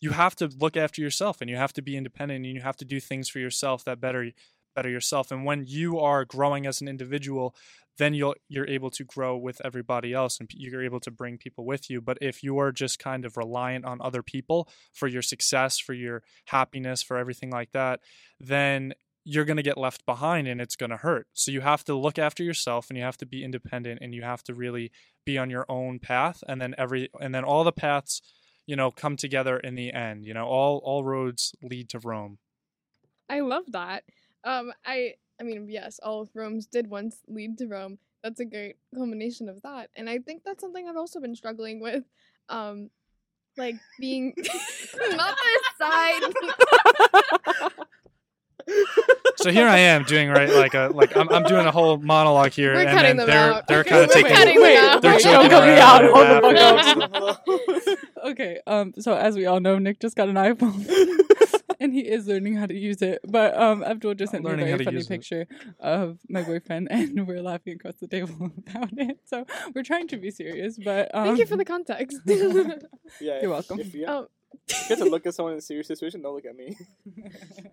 C: you have to look after yourself and you have to be independent and you have to do things for yourself that better better yourself. And when you are growing as an individual, then you'll you're able to grow with everybody else and you're able to bring people with you. But if you are just kind of reliant on other people for your success, for your happiness, for everything like that, then you're going to get left behind and it's going to hurt. So you have to look after yourself and you have to be independent and you have to really be on your own path and then every and then all the paths, you know, come together in the end. You know, all all roads lead to Rome.
A: I love that. Um, I I mean, yes, all Rome's did once lead to Rome. That's a great combination of that, and I think that's something I've also been struggling with. Um, like being <laughs> <laughs> <laughs> not this side.
C: So here I am doing right like a like I'm, I'm doing a whole monologue here,
A: We're
C: and then
A: them
C: they're
A: out.
C: they're <laughs> kind of taking.
A: cutting them
B: Wait,
A: out.
C: They're joking
B: me
C: around
B: out. Hold the fuck up. <laughs> okay, um, so as we all know, Nick just got an iPhone. <laughs> and he is learning how to use it. But um Abdul just sent me a very funny
C: use it.
B: picture of my boyfriend and we're laughing across the table about it. So we're trying to be serious, but um
A: Thank you for the context.
D: Yeah,
B: You're welcome.
D: If you,
A: Oh.
D: Have to look at someone in a serious situation, don't look at me.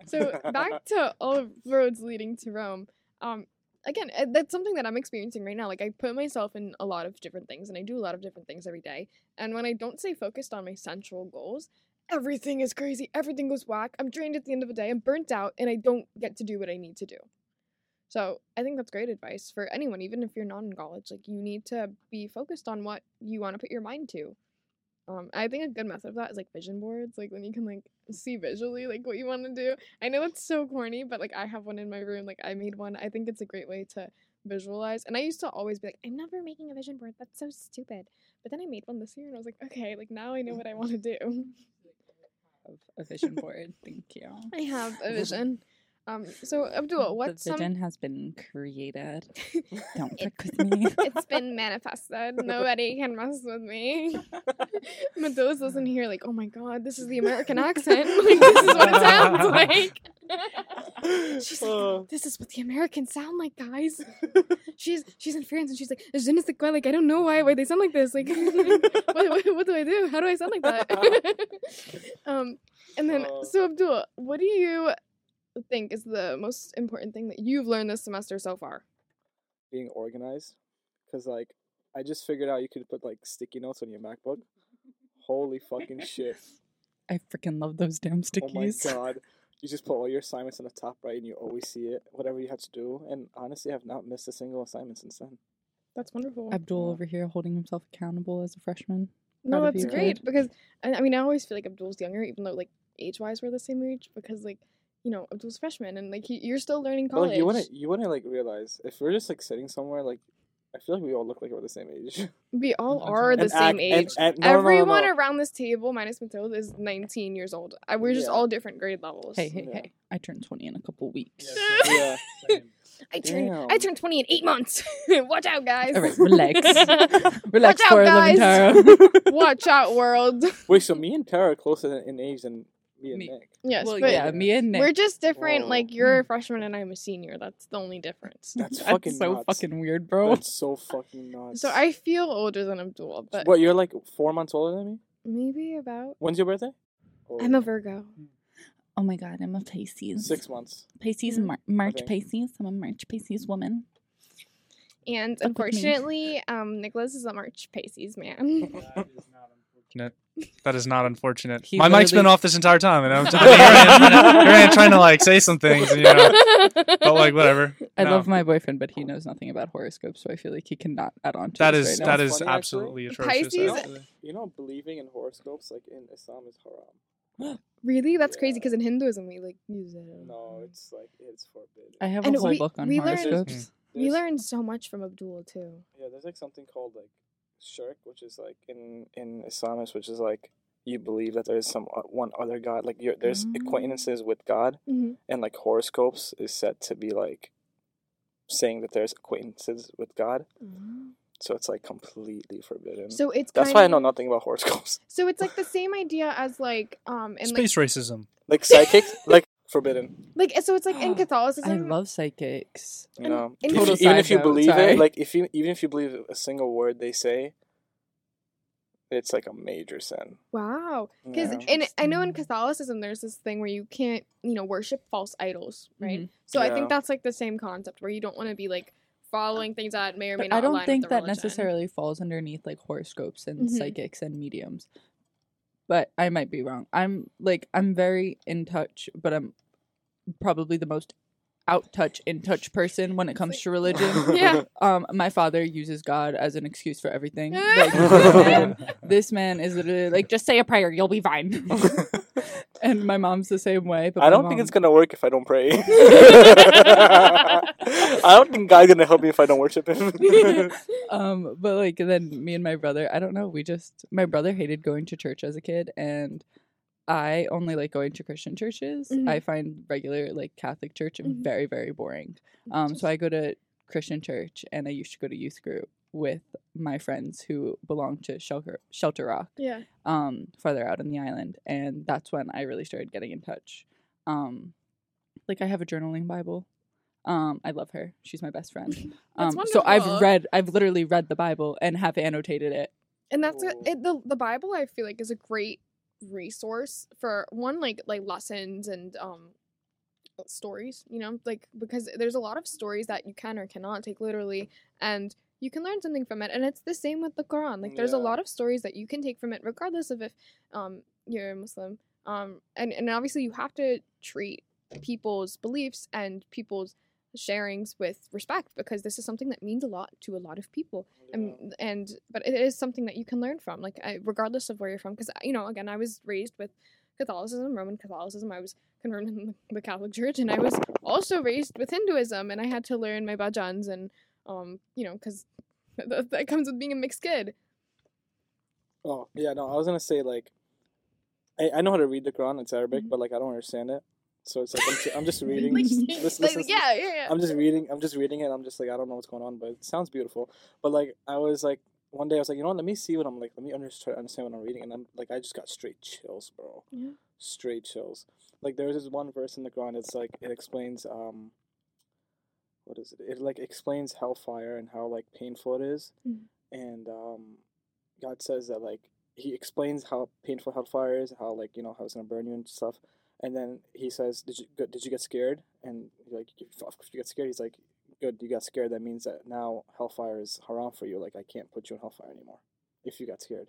A: so back to all roads leading to Rome. Um, again, uh, that's something that I'm experiencing right now. Like I put myself in a lot of different things, and I do a lot of different things every day. And when I don't stay focused on my central goals, everything is crazy. Everything goes whack. I'm drained at the end of the day. I'm burnt out, and I don't get to do what I need to do. So I think that's great advice for anyone, even if you're not in college. Like you need to be focused on what you want to put your mind to. Um, I think a good method of that is like vision boards, like when you can like see visually like what you want to do. I know it's so corny, but like I have one in my room. Like I made one. I think it's a great way to visualize. And I used to always be like, I'm never making a vision board. That's so stupid. But then I made one this year, and I was like, okay, like now I know what I want to do. <laughs>
B: a vision board. Thank you.
A: I have a <laughs> vision. Um, so Abdul, what's
B: the
A: some?
B: vision has been created. <laughs> Don't fuck with me. <laughs>
A: it's been <laughs> manifested. Nobody can mess with me. Medusa doesn't hear like, oh my god, this is the American accent. Like this is what it sounds like. She's like,
D: Uh,
A: this is what the Americans sound like, guys. She's she's in France and she's like, je ne sais quoi, like I don't know why why they sound like this. Like what, what, what do I do? How do I sound like that? um and then
D: Uh.
A: so Abdul, what do you think is the most important thing that you've learned this semester so far?
D: being organized, because like I just figured out you could put like sticky notes on your MacBook. Holy fucking shit! <laughs>
B: I freaking love those damn sticky.
D: Oh my <laughs> god! You just put all your assignments on the top right, and you always see it. Whatever you have to do, and honestly, I have not missed a single assignment since then.
A: That's wonderful.
B: Abdul over here holding himself accountable as a freshman.
A: No, that's great
B: kid.
A: because I, I mean I always feel like Abdul's younger, even though like age wise we're the same age. Because like you know Abdul's a freshman and like he, you're still learning
D: But
A: college.
D: like you wouldn't, you wouldn't like realize if we're just like sitting somewhere. Like I feel like we all look like we're the same age. <laughs>
A: we all are the
D: And
A: same
D: act-
A: age.
D: and- no, no, no, no,
A: Everyone
D: no.
A: around this table, minus Mathilde, is 19 years old. I, we're just
D: Yeah.
A: all different grade levels.
B: Hey, hey,
D: Yeah.
B: hey. I turned 20 in a couple weeks.
D: yeah. <laughs>
A: I turned I
D: Damn.
A: turned 20 in eight months. <laughs> Watch out, guys.
B: All right, relax. Relax,
A: Watch out,
B: for
A: guys.
B: Tara.
A: Watch out, world.
D: Wait, so me and Tara are closer in- in age than me and
B: Me-
D: Nick.
A: Yes,
B: well,
A: but
B: yeah, me and Nick.
A: we're just different.
D: Whoa.
A: Like you're a freshman and I'm a senior. That's the only difference.
D: That's <laughs>
B: That's
D: fucking
B: so
D: nuts.
B: fucking weird, bro.
D: That's so fucking nuts.
A: So I feel older than Abdul, but
D: what? You're like four months older than me.
A: maybe about.
D: When's your birthday? Oh,
A: I'm a Virgo.
B: Oh my god, I'm a Pisces.
D: six months.
B: Pisces,
A: Mm.
B: Mar- March
D: Okay.
B: Pisces. I'm a March Pisces woman.
A: And
B: Fuck
A: unfortunately, um, Nicholas is a March Pisces man. <laughs>
C: That is not unfortunate.
B: He
C: My mic's been off this entire time, and I'm here, I am, here I am trying to like say some things, you know, but like whatever.
B: I
C: No.
B: love my boyfriend, but he knows nothing about horoscopes, so I feel like he cannot add on to
C: That
B: this
C: is
B: right now.
C: that is
D: Funny, actually.
C: absolutely atrocious.
A: Pisces-
C: actually.
D: You know, believing in horoscopes like in Islam is haram. <gasps>
A: really? That's crazy because in Hinduism we like use it.
D: No, it's like it's forbidden.
B: I have
A: And
B: a whole
A: we-
B: book on
A: we learned-
B: horoscopes.
A: Hmm.
D: We
A: learned so much from Abdul too.
D: Yeah, there's like something called like shirk, which is like in in Islamists, which is like you believe that there's some o- one other god. Like you're, there's
B: Mm.
D: acquaintances with God,
A: Mm-hmm.
D: and like horoscopes is said to be like saying that there's acquaintances with God. So it's like completely forbidden.
A: So it's
D: That's
A: kind
D: why I know nothing about horoscopes.
A: So it's like the same idea as like um and
C: Space racism.
D: Like psychics, <laughs> like forbidden.
A: like like so it's like in <gasps> Catholicism.
B: I love psychics.
D: You
A: And-
D: know,
A: and
D: If even if you believe
B: sorry.
D: it, like if you even if you believe a single word they say, it's like a major sin.
A: Wow. Because
D: Yeah.
A: in I know in Catholicism there's this thing where you can't you know worship false idols, right?
B: Mhm.
A: So I think that's like the same concept where you don't want to be like following things that may or may
B: But
A: not.
B: I don't
A: align
B: think
A: with the
B: that
A: religion.
B: necessarily falls underneath like horoscopes and
A: Mhm.
B: psychics and mediums. But I might be wrong. I'm like I'm very in touch, but I'm probably the most out touch in touch person when it comes to religion. <laughs>
A: Yeah.
B: Um, my father uses God as an excuse for everything. <laughs> Like, this, man, this man is literally like, just say a prayer, you'll be fine. <laughs> and my mom's the same way. But
D: I don't think it's gonna work if I don't pray. <laughs> I don't think God's gonna help me if I don't worship Him. <laughs>
B: um but like then me and my brother i don't know we just my brother hated going to church as a kid and I only like going to Christian churches.
A: Mhm.
B: I find regular like Catholic church
A: Mhm.
B: very very boring. Um, so I go to Christian church, and I used to go to youth group with my friends who belong to Shelter Shelter Rock,
A: Yeah.
B: um, farther out in the island, and that's when I really started getting in touch. Um, like I have a journaling Bible. Um, I love her. She's my best friend. <laughs> Um, so I've read, I've literally read the Bible and have annotated it.
A: and that's a, it, the the Bible. I feel like is a great resource for one like like lessons and um stories. You know, like because there's a lot of stories that you can or cannot take literally, and you can learn something from it. And it's the same with the Quran. Like there's a lot of stories that you can take from it, regardless of if um you're a Muslim. Um, and and obviously you have to treat people's beliefs and people's sharings with respect because this is something that means a lot to a lot of people and and but it is something that you can learn from like I, regardless of where you're from because you know again i was raised with catholicism roman catholicism i was converted in the catholic church and i was also raised with hinduism and i had to learn my bhajans and um you know because <laughs> that, that comes with being a mixed kid
D: Oh yeah, no, I was gonna say like, I, I know how to read the Quran. It's Arabic,
A: Mhm.
D: but like I don't understand it. So it's like I'm, ju- I'm just <laughs> reading.
A: like,
D: Listen- <laughs>
A: like,
D: listen-
A: yeah yeah yeah
D: I'm just reading. I'm just reading it. I'm just like I don't know what's going on, but it sounds beautiful. But like I was like one day I was like you know what? Let me see what I'm like. Let me under- try to understand what I'm reading, and I'm like I just got straight chills, bro.
A: Yeah.
D: Straight chills. Like there's this one verse in the Quran. It's like it explains um. What is it? It like explains hellfire and how like painful it is,
A: Mhm.
D: and um, God says that like he explains how painful hellfire is, how like you know how it's gonna burn you and stuff, and then he says, "Did you did you get scared?" And like, "If if you get scared," he's like, "Good, you got scared. That means that now hellfire is haram for you. Like I can't put you in hellfire anymore if you got scared."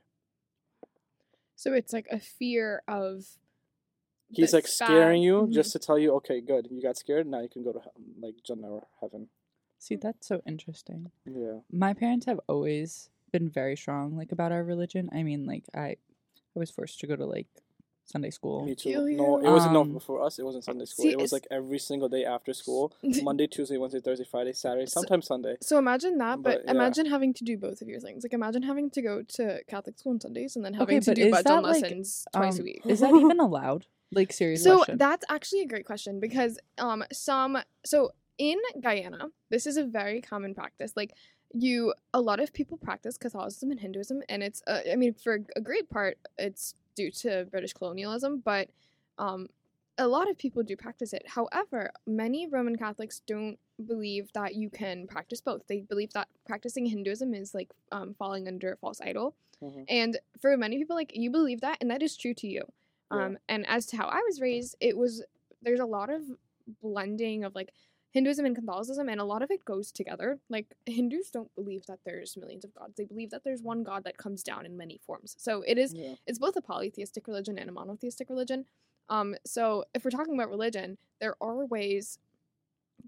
A: so it's like a fear of
D: He's
A: the
D: like scaring
A: bad-
D: you
A: Mhm.
D: just to tell you, "Okay, good, you got scared. Now you can go to he- like Jannah or heaven."
B: See, that's so interesting.
D: Yeah.
B: My parents have always been very strong, like about our religion. I mean, like I, I was forced to go to like Sunday school.
D: Me too.
A: Hell
D: No, it wasn't no
B: Um,
D: for us. It wasn't Sunday school.
A: see,
D: it was like every single day after school. <laughs> Monday, Tuesday, Wednesday, Thursday, Friday, Saturday,
A: So-
D: sometimes Sunday.
A: So imagine that, but,
D: But, yeah.
A: imagine having to do both of your things. Like imagine having to go to Catholic school on Sundays and then having
B: Okay,
A: to do
B: is
A: bhajan
B: that, like,
A: lessons twice a
B: Um,
A: week.
B: Is that even <laughs> allowed? Like serious
A: So
B: question.
A: that's actually a great question because um some so in Guyana, this is a very common practice. Like you a lot of people practice Catholicism and Hinduism and it's uh, I mean for a great part it's due to British colonialism, but um a lot of people do practice it. However, many Roman Catholics don't believe that you can practice both. They believe that practicing Hinduism is like um, falling under a false idol.
D: Mhm.
A: And for many people, like you believe that, and that is true to you.
D: Yeah.
A: Um, and as to how I was raised, it was there's a lot of blending of like Hinduism and Catholicism, and a lot of it goes together. Like Hindus don't believe that there's millions of gods; they believe that there's one God that comes down in many forms. So it is
D: Yeah.
A: it's both a polytheistic religion and a monotheistic religion. Um, so if we're talking about religion, there are ways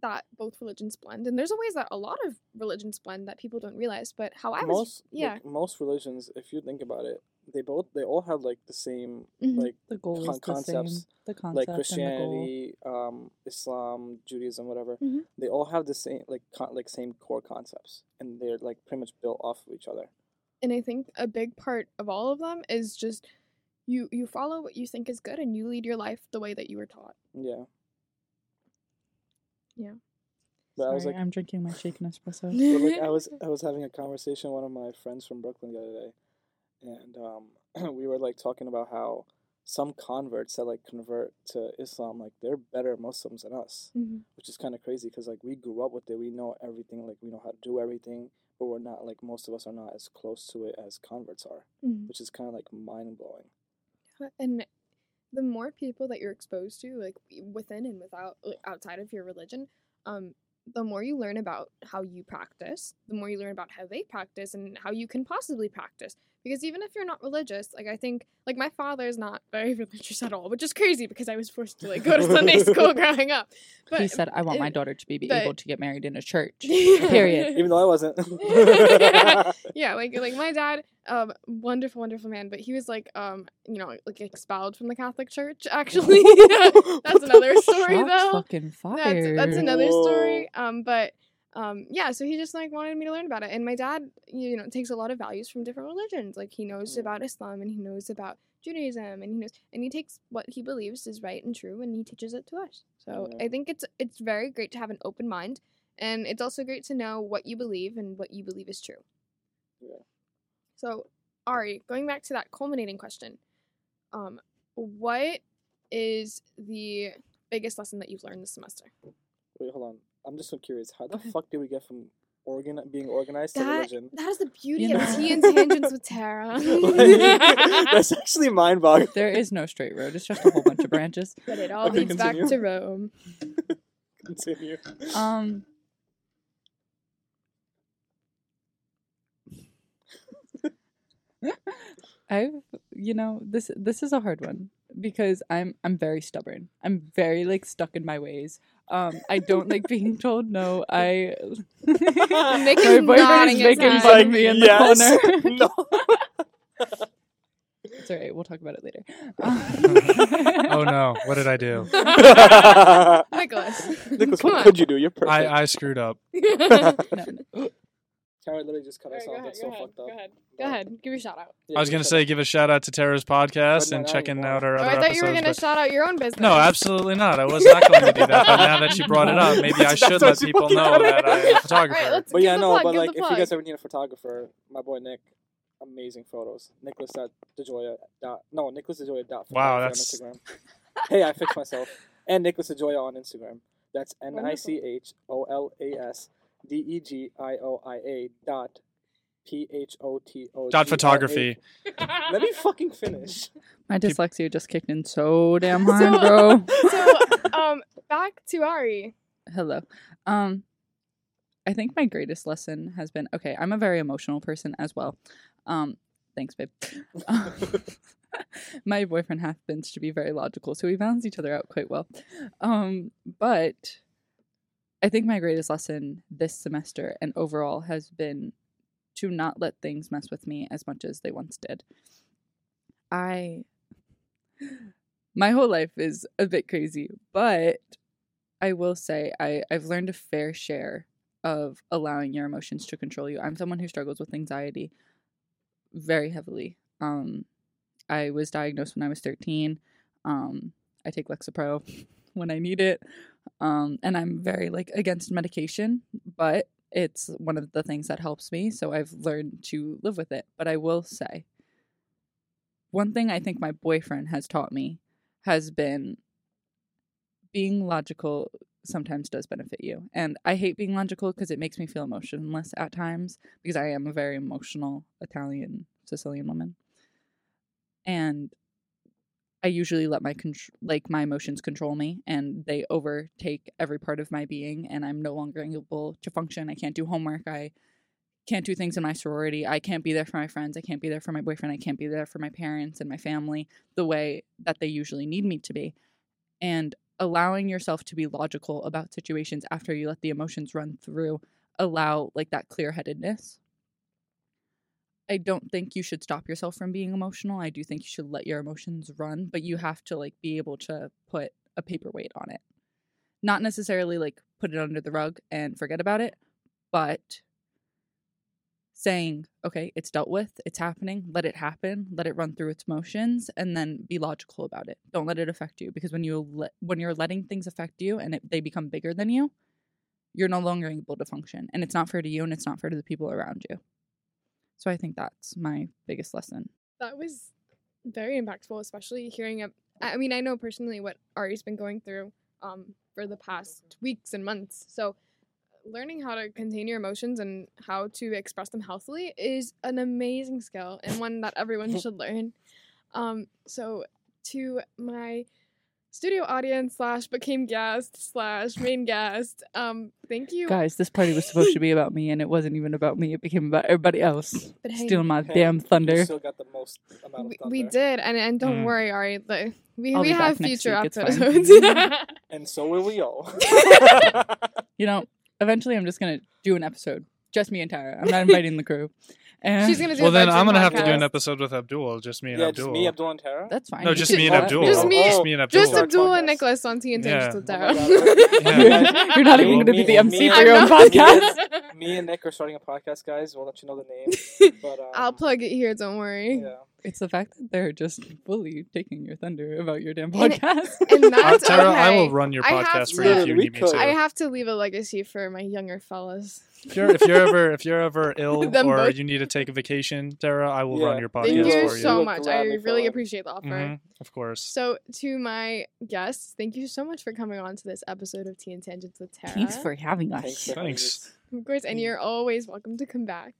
A: that both religions blend, and there's a ways that a lot of religions blend that people don't realize. But how I was,
D: most
A: yeah,
D: like, most religions, if you think about it, they both they all have like the same
A: Mhm.
D: like
B: the goal
D: con-
B: the
D: concepts,
B: same. The concept
D: like
B: and the goal.
D: Christianity, um, Islam, Judaism, whatever.
A: Mhm.
D: They all have the same like con- like same core concepts, and they're like pretty much built off of each other.
A: and I think a big part of all of them is just you you follow what you think is good and you lead your life the way that you were taught.
D: Yeah.
A: Yeah.
D: But I was like,
B: I'm drinking my shaken espresso.
D: but like I <laughs> was I was having a conversation with one of my friends from Brooklyn the other day, and um, <clears throat> we were like talking about how some converts that like convert to Islam like they're better Muslims than us,
A: Mhm.
D: which is kind of crazy because like we grew up with it, we know everything, like we know how to do everything, but we're not like most of us are not as close to it as converts are,
A: Mhm.
D: which is kind of like mind blowing.
A: and the more people that you're exposed to like within and without like, outside of your religion um the more you learn about how you practice the more you learn about how they practice and how you can possibly practice because even if you're not religious like i think like my father is not very <laughs> religious at all which is crazy because i was forced to like go to sunday <laughs> school growing up but
B: he said, "I want my daughter to be, be
A: but-
B: able to get married in a church."
A: Yeah. <laughs>
B: Period.
D: Even though I wasn't.
A: yeah, like like my dad, um, wonderful, wonderful man, but he was like, um, you know, like expelled from the Catholic Church. Actually, that's another story
B: Shots
A: though.
B: fucking
A: That's that's another story. Um, but um, yeah, so he just like wanted me to learn about it, and my dad, you know, takes a lot of values from different religions. Like he knows
D: Mm.
A: about Islam and he knows about Judaism, and he knows, and he takes what he believes is right and true, and he teaches it to us. So
D: Yeah.
A: I think it's it's very great to have an open mind, and it's also great to know what you believe and what you believe is true.
D: Yeah.
A: So Ari, going back to that culminating question, um, what is the biggest lesson that you've learned this semester?
D: Wait, hold on. I'm just so curious. How the fuck did we get from organ being organized to religion?
A: that is the beauty
B: You
A: of
B: know-
A: tea and tangents with Tara. <laughs>
D: That's actually mind boggling.
B: There is no straight road. It's just a whole bunch of branches. <laughs>
A: but it all
D: Okay,
A: leads back to Rome. <laughs>
D: Continue.
B: Um. I've, you know, this this is a hard one because I'm I'm very stubborn. I'm very like stuck in my ways. Um, I don't like being told no. I <laughs>
A: Nick
B: my
A: is
B: boyfriend is making
A: head.
B: fun of me in the corner.
D: no. <laughs>
B: It's alright. We'll talk about it later. <laughs>
C: oh no, what did I do?
A: Nicholas.
D: Nicholas, what could you do? You're perfect.
C: I, I screwed up.
B: No, no.
D: Tara literally just cut us
A: go
D: off. That's
A: go
D: so
A: ahead,
D: fucked up.
A: go ahead. Go ahead, give your shout out.
D: Yeah,
C: I was gonna
D: us
C: say, give a shout out to Tara's podcast and checking
D: anymore.
C: out her
A: Oh,
C: other
A: I thought
C: episodes.
A: you were gonna
C: but-
A: shout out your own business.
C: No, absolutely not. I was not going to do that. But now that you brought it up, maybe I <laughs> should
D: that's
C: what
D: what you
C: people know that. I'm a <laughs> photographer.
A: let's
D: But yeah,
A: the
D: no,
A: plug,
D: but like, if you guys ever need a photographer, my boy Nick, amazing photos. Nicholas at DeGioia dot no Nicholas DeGioia dot
C: Wow, that's-
D: on Instagram. <laughs> hey, I fixed myself. And Nicholas DeGioia on Instagram. That's N I C H O L A S D E G I O I A dot P H O T O
C: Dot
D: G R A.
C: photography.
D: Let me fucking finish.
B: My dyslexia just kicked in so damn <laughs> hard, bro.
A: so, um, back to Ari.
B: Hello. Um, I think my greatest lesson has been okay. I'm a very emotional person as well. Um, thanks, babe. <laughs> my boyfriend happens to be very logical, so we balance each other out quite well. Um, but I think my greatest lesson this semester and overall has been to not let things mess with me as much as they once did. I my whole life is a bit crazy, but I will say I, I've learned a fair share of allowing your emotions to control you. I'm someone who struggles with anxiety very heavily. Um, I was diagnosed when I was 13. Um, I take Lexapro <laughs> when I need it. Um, and I'm very like against medication, but it's one of the things that helps me. So I've learned to live with it. But I will say, one thing I think my boyfriend has taught me has been being logical sometimes does benefit you. And I hate being logical because it makes me feel emotionless at times because I am a very emotional Italian Sicilian woman. And I usually let my contr- like my emotions control me and they overtake every part of my being and I'm no longer able to function. I can't do homework. I can't do things in my sorority. I can't be there for my friends. I can't be there for my boyfriend. I can't be there for my parents and my family the way that they usually need me to be. And allowing yourself to be logical about situations after you let the emotions run through allow like that clear-headedness. I don't think you should stop yourself from being emotional. I do think you should let your emotions run, but you have to like be able to put a paperweight on it. Not necessarily like put it under the rug and forget about it, but saying, okay, it's dealt with, it's happening, let it happen, let it run through its motions, and then be logical about it. Don't let it affect you because when you when you're letting things affect you and it, they become bigger than you, you're no longer able to function, and it's not fair to you, and it's not fair to the people around you. So I think that's my biggest lesson.
A: That was very impactful, especially hearing. A, I mean, I know personally what Ari's been going through um, for the past weeks and months. So, learning how to contain your emotions and how to express them healthily is an amazing skill and one that everyone <laughs> should learn. Um, so, to my studio audience slash became guest slash main guest, um, thank you.
B: Guys, this party was supposed to be about me, and it wasn't even about me. It became about everybody else.
A: But hey,
B: Stealing my
D: Hey,
B: damn
D: You
B: thunder.
D: still got the most amount of
A: we,
D: thunder.
A: we did, and and don't
C: Mm.
A: worry, Ari. Like, we
B: I'll
A: we have future
B: week,
A: episodes. <laughs> <laughs>
D: And so will we all. <laughs>
B: You know, eventually I'm just gonna do an episode, just me and Tara. I'm not inviting the crew. And
A: She's gonna do
C: Well, then I'm gonna have to do an episode with Abdul, just me and
D: yeah,
C: Abdul.
D: just me, Abdul, and Tara.
B: That's fine.
C: no, just me and. Abdul.
A: Just me-
C: Just me and Abdul.
A: Just Abdul and Nicholas on Tea and
C: Yeah.
A: Tangents with
D: Oh
A: Tara.
D: my <laughs> God.
C: Yeah.
D: You guys- <laughs>
B: You're not even gonna be
D: me-
B: the MC
D: me-
B: for your own podcast. <laughs>
D: me and Nick are starting a podcast, guys. We'll let you know the name. But um,
A: I'll plug it here. Don't worry.
D: Yeah,
B: It's the fact that they're just fully taking your thunder about your damn podcast.
A: and
C: Uh,
A: that's
C: Tara, I will run your podcast for
A: to-
C: you if you need me to.
A: I have to leave a legacy for my younger fellas.
C: If you're if you're ever if you're ever <laughs> ill
A: Them
C: or
A: both.
C: you need to take a vacation, Tara, I will run
D: Yeah.
C: your
A: Thank
C: podcast
A: you
C: for you.
A: so
D: We'll
A: much. I
D: gladly
A: really
D: follow.
A: appreciate the offer.
C: Mhm, Of course.
A: So, to my guests, thank you so much for coming on to this episode of Tea and Tangents with Tara.
B: Thanks for having us.
D: For having
C: Thanks.
D: us.
A: Of course, and you're always welcome to come back.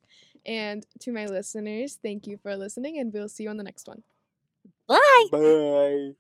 A: And to my listeners, thank you for listening, and we'll see you on the next one.
B: Bye.
D: Bye.